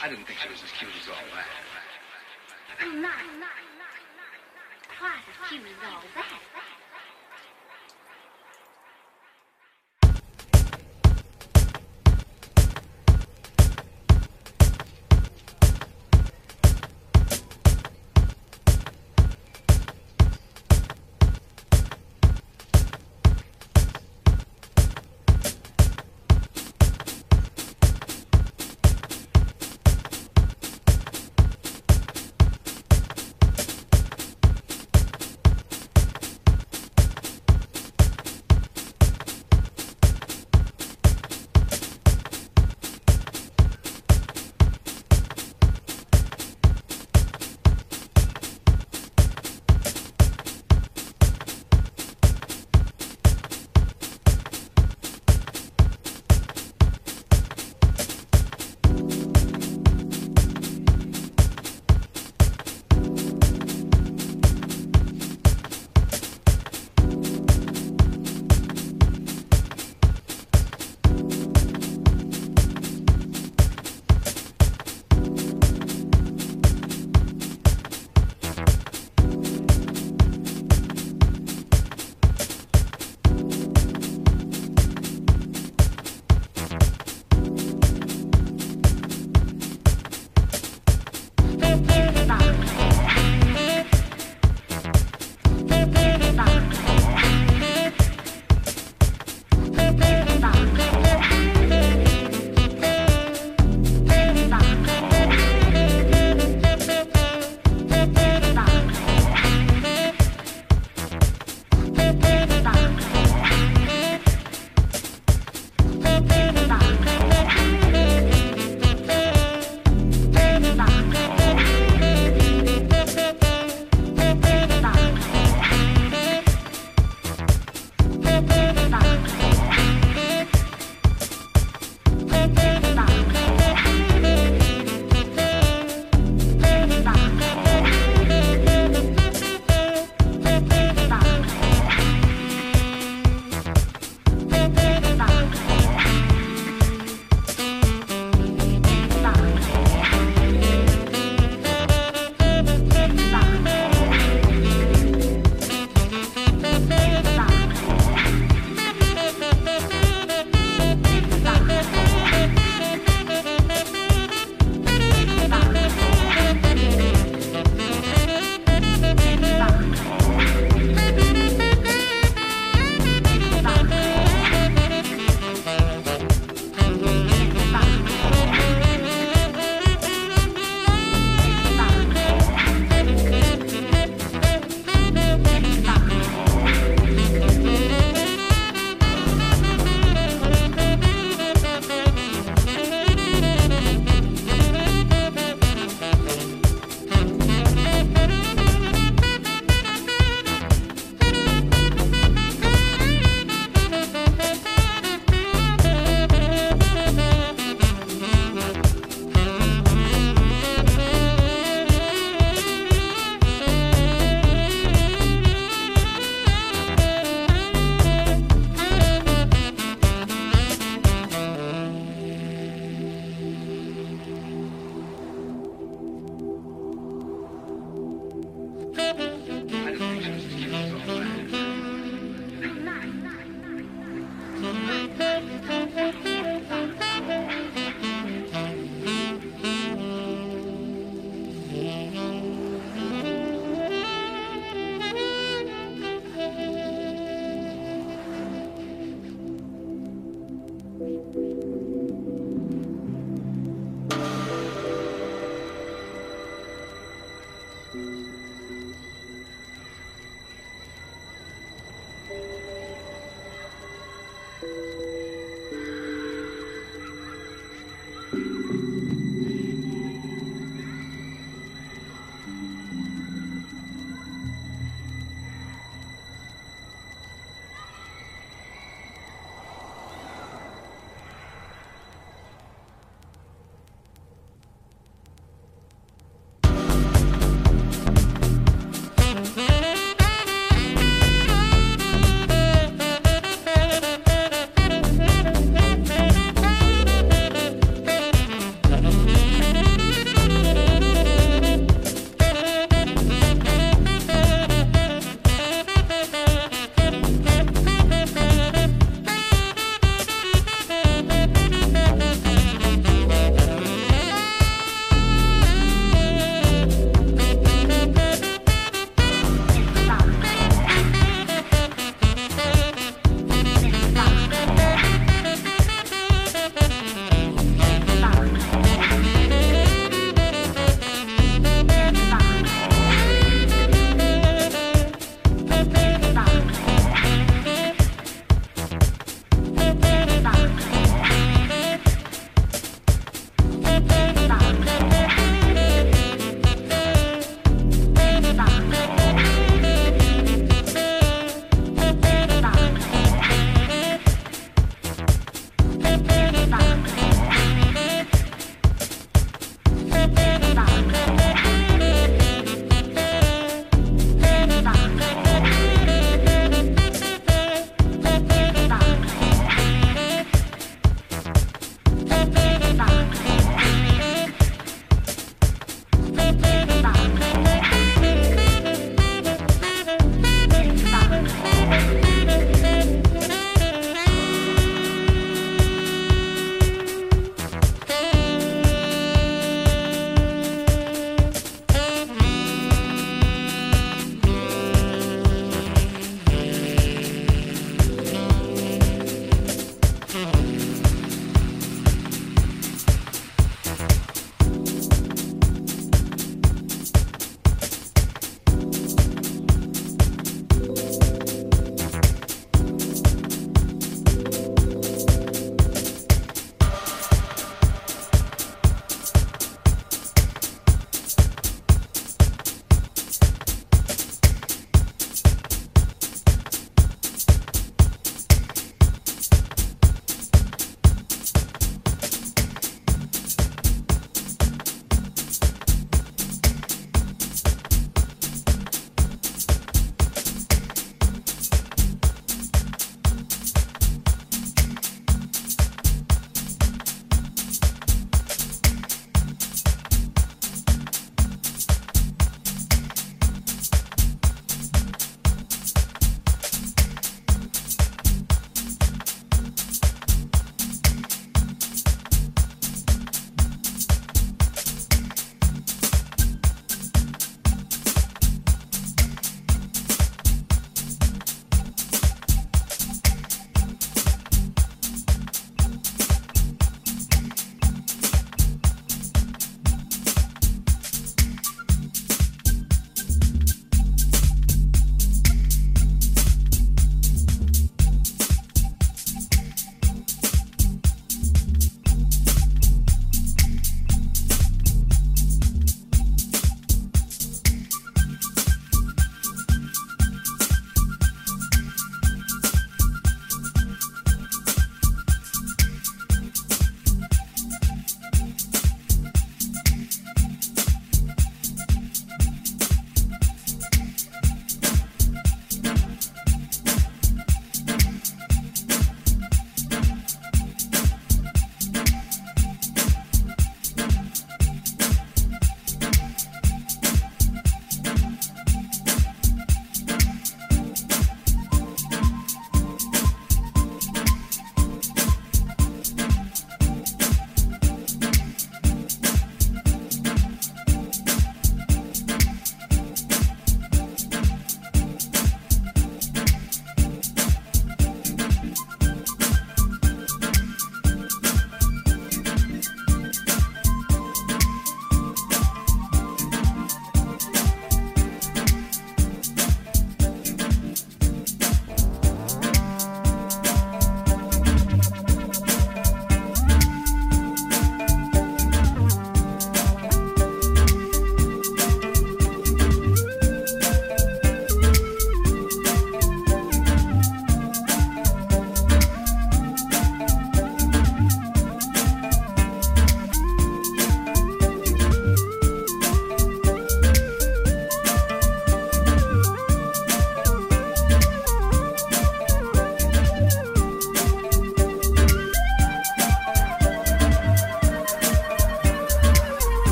I didn't think she was as cute as all that. Not, not, not, not, not, not, not, not, not, not,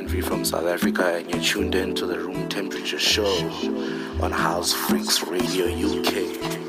Ironv from South Africa, and you're tuned in to the Room Temperature Show on House Freaks Radio UK.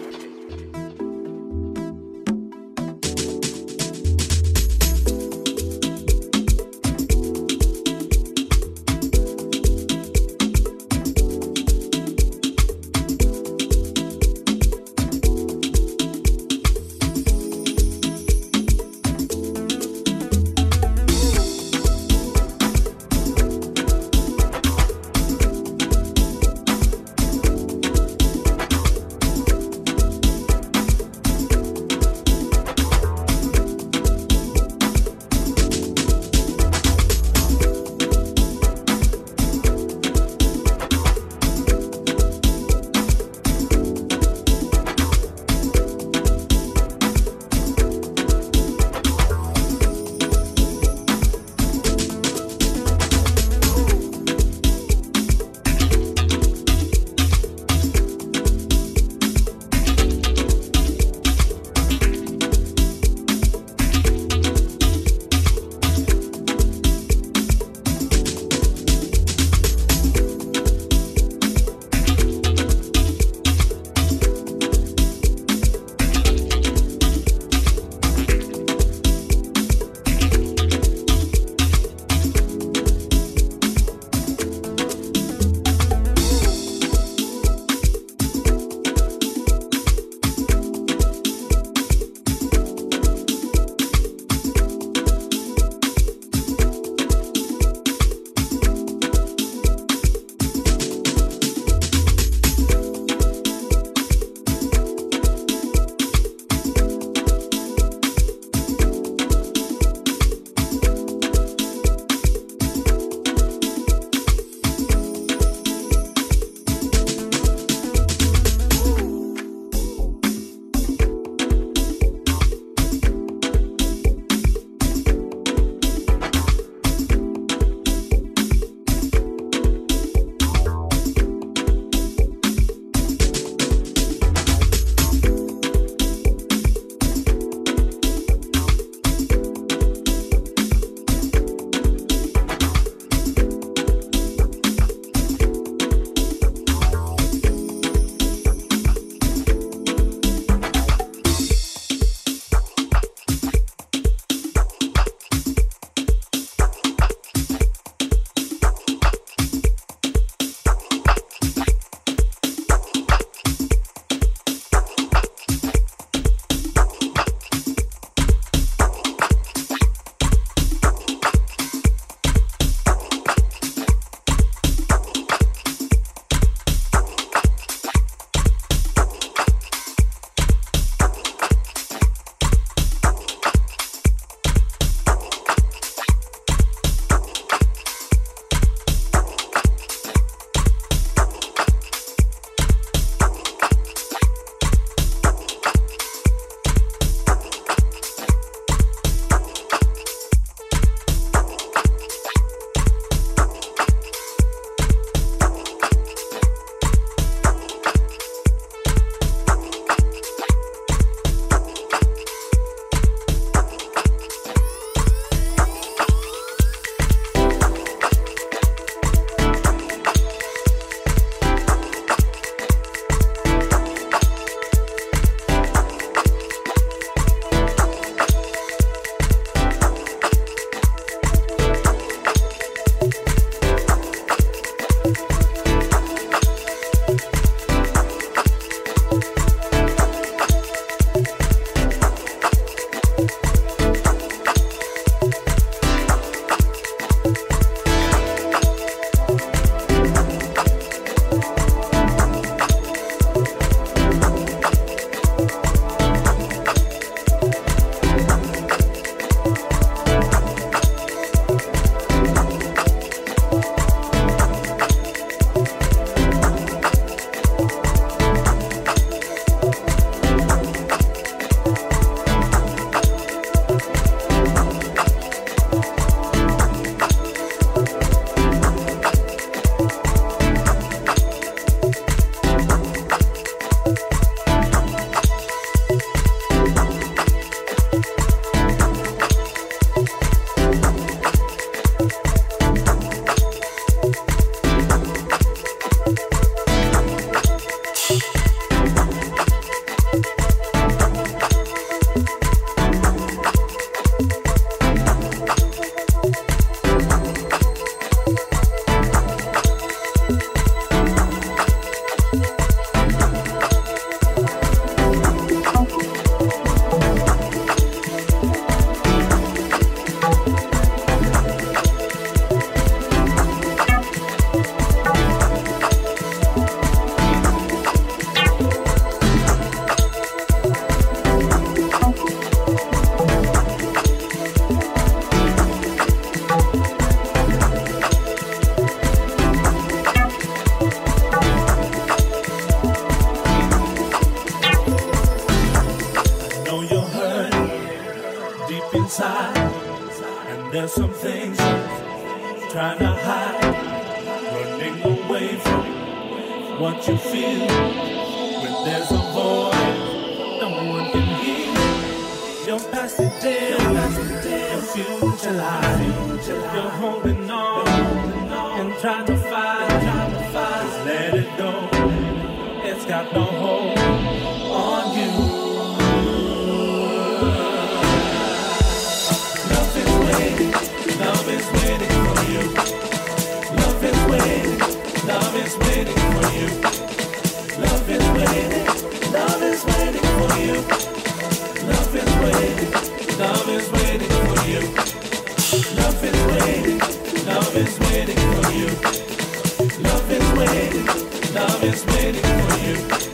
Love is waiting, love is waiting for you.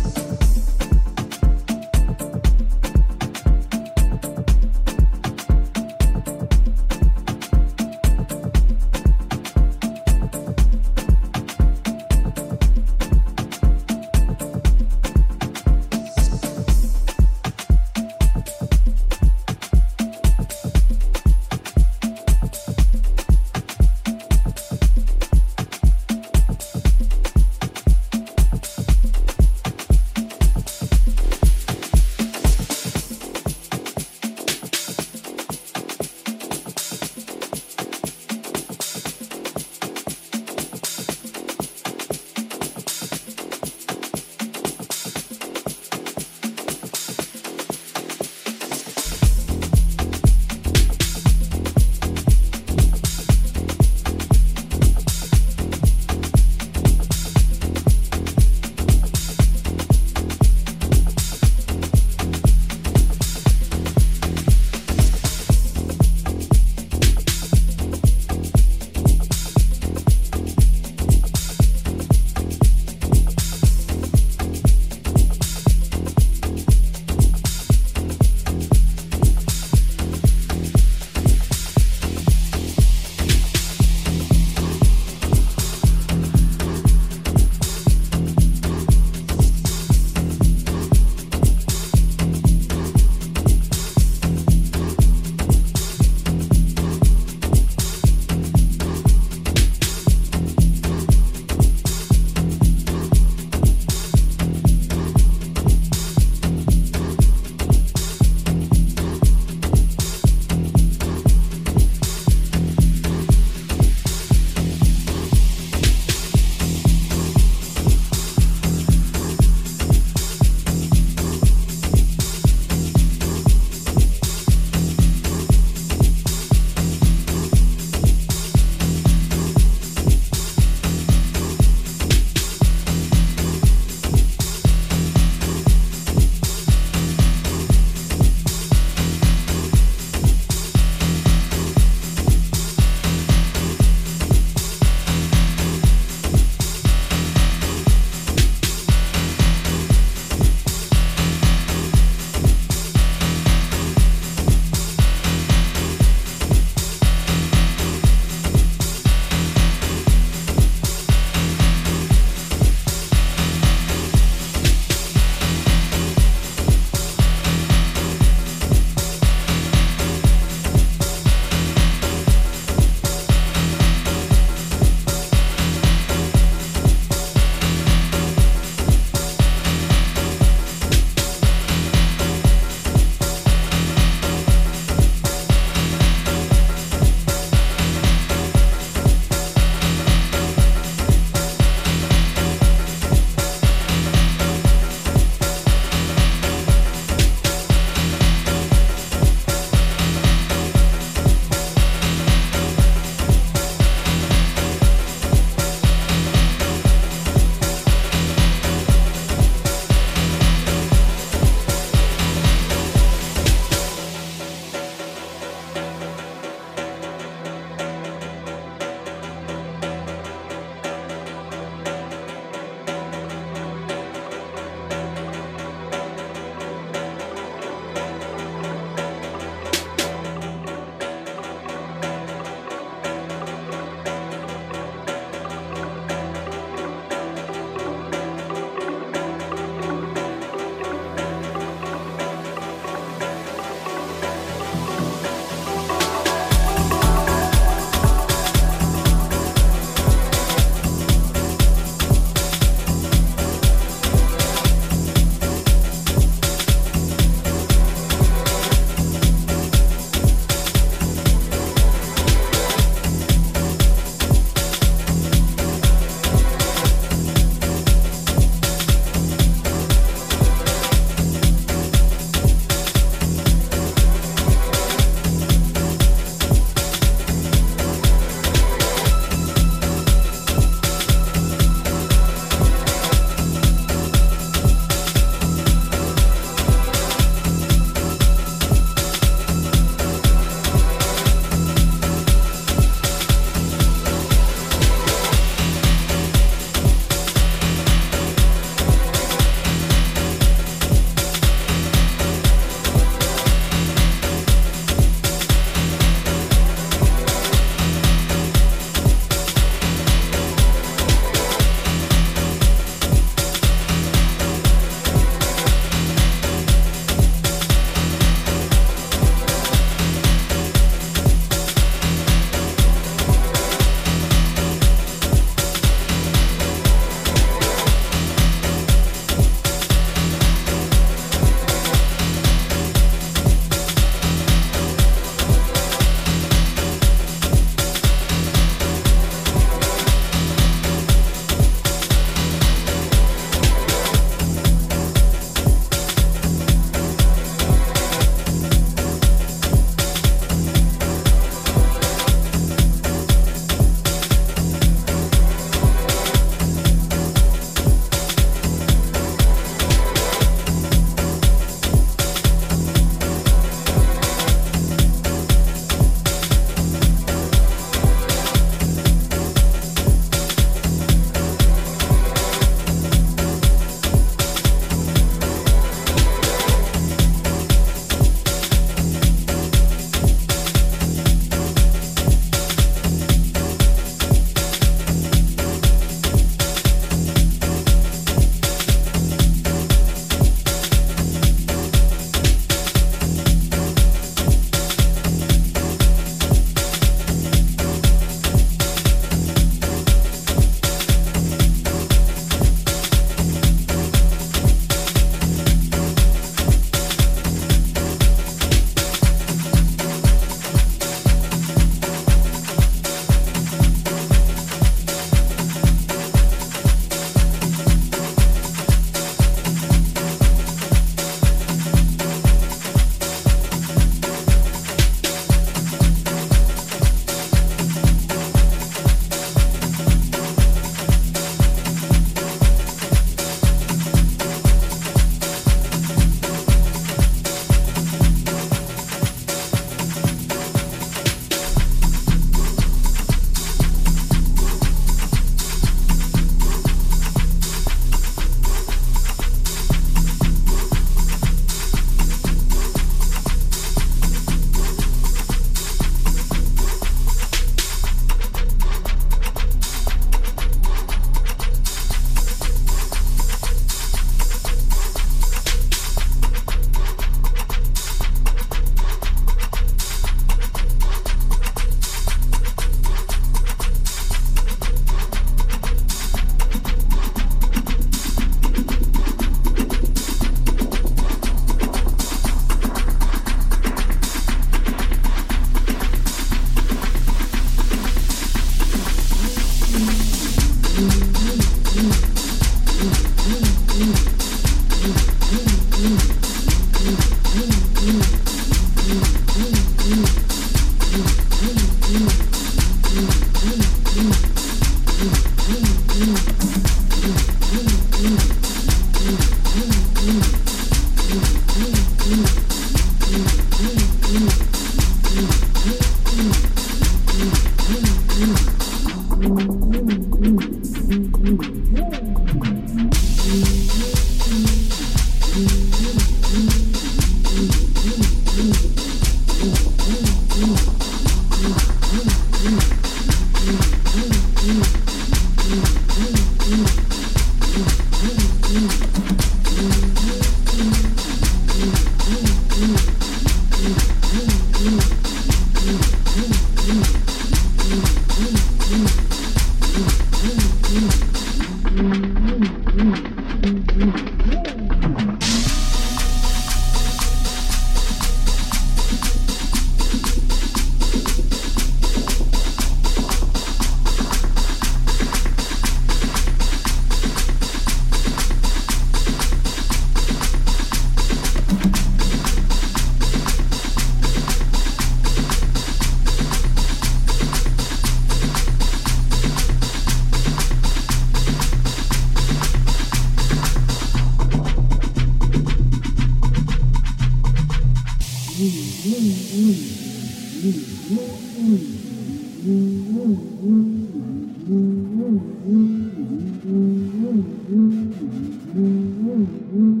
Mm-hmm.